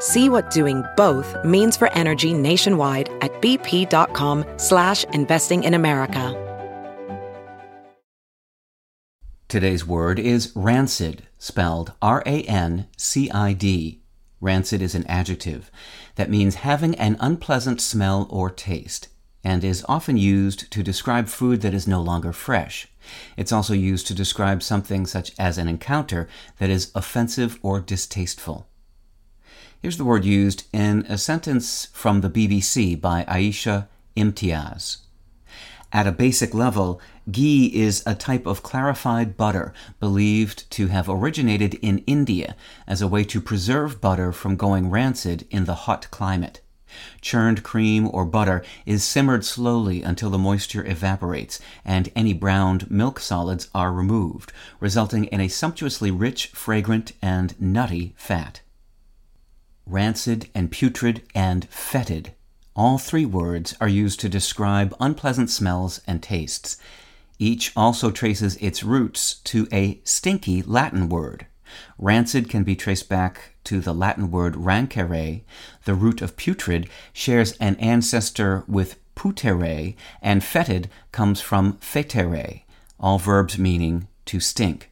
See what doing both means for energy nationwide at bp.com slash investing in America. Today's word is rancid, spelled R-A-N-C-I-D. Rancid is an adjective that means having an unpleasant smell or taste and is often used to describe food that is no longer fresh. It's also used to describe something such as an encounter that is offensive or distasteful. Here's the word used in a sentence from the BBC by Aisha Imtiaz. At a basic level, ghee is a type of clarified butter believed to have originated in India as a way to preserve butter from going rancid in the hot climate. Churned cream or butter is simmered slowly until the moisture evaporates and any browned milk solids are removed, resulting in a sumptuously rich, fragrant, and nutty fat. Rancid and putrid and fetid. All three words are used to describe unpleasant smells and tastes. Each also traces its roots to a stinky Latin word. Rancid can be traced back to the Latin word rancere. The root of putrid shares an ancestor with putere, and fetid comes from fetere, all verbs meaning to stink.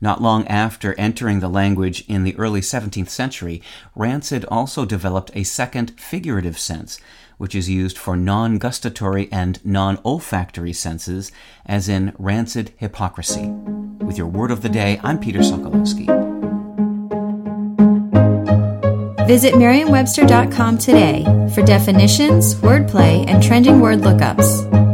Not long after entering the language in the early 17th century, rancid also developed a second figurative sense, which is used for non gustatory and non olfactory senses, as in rancid hypocrisy. With your word of the day, I'm Peter Sokolowski. Visit Merriam-Webster.com today for definitions, wordplay, and trending word lookups.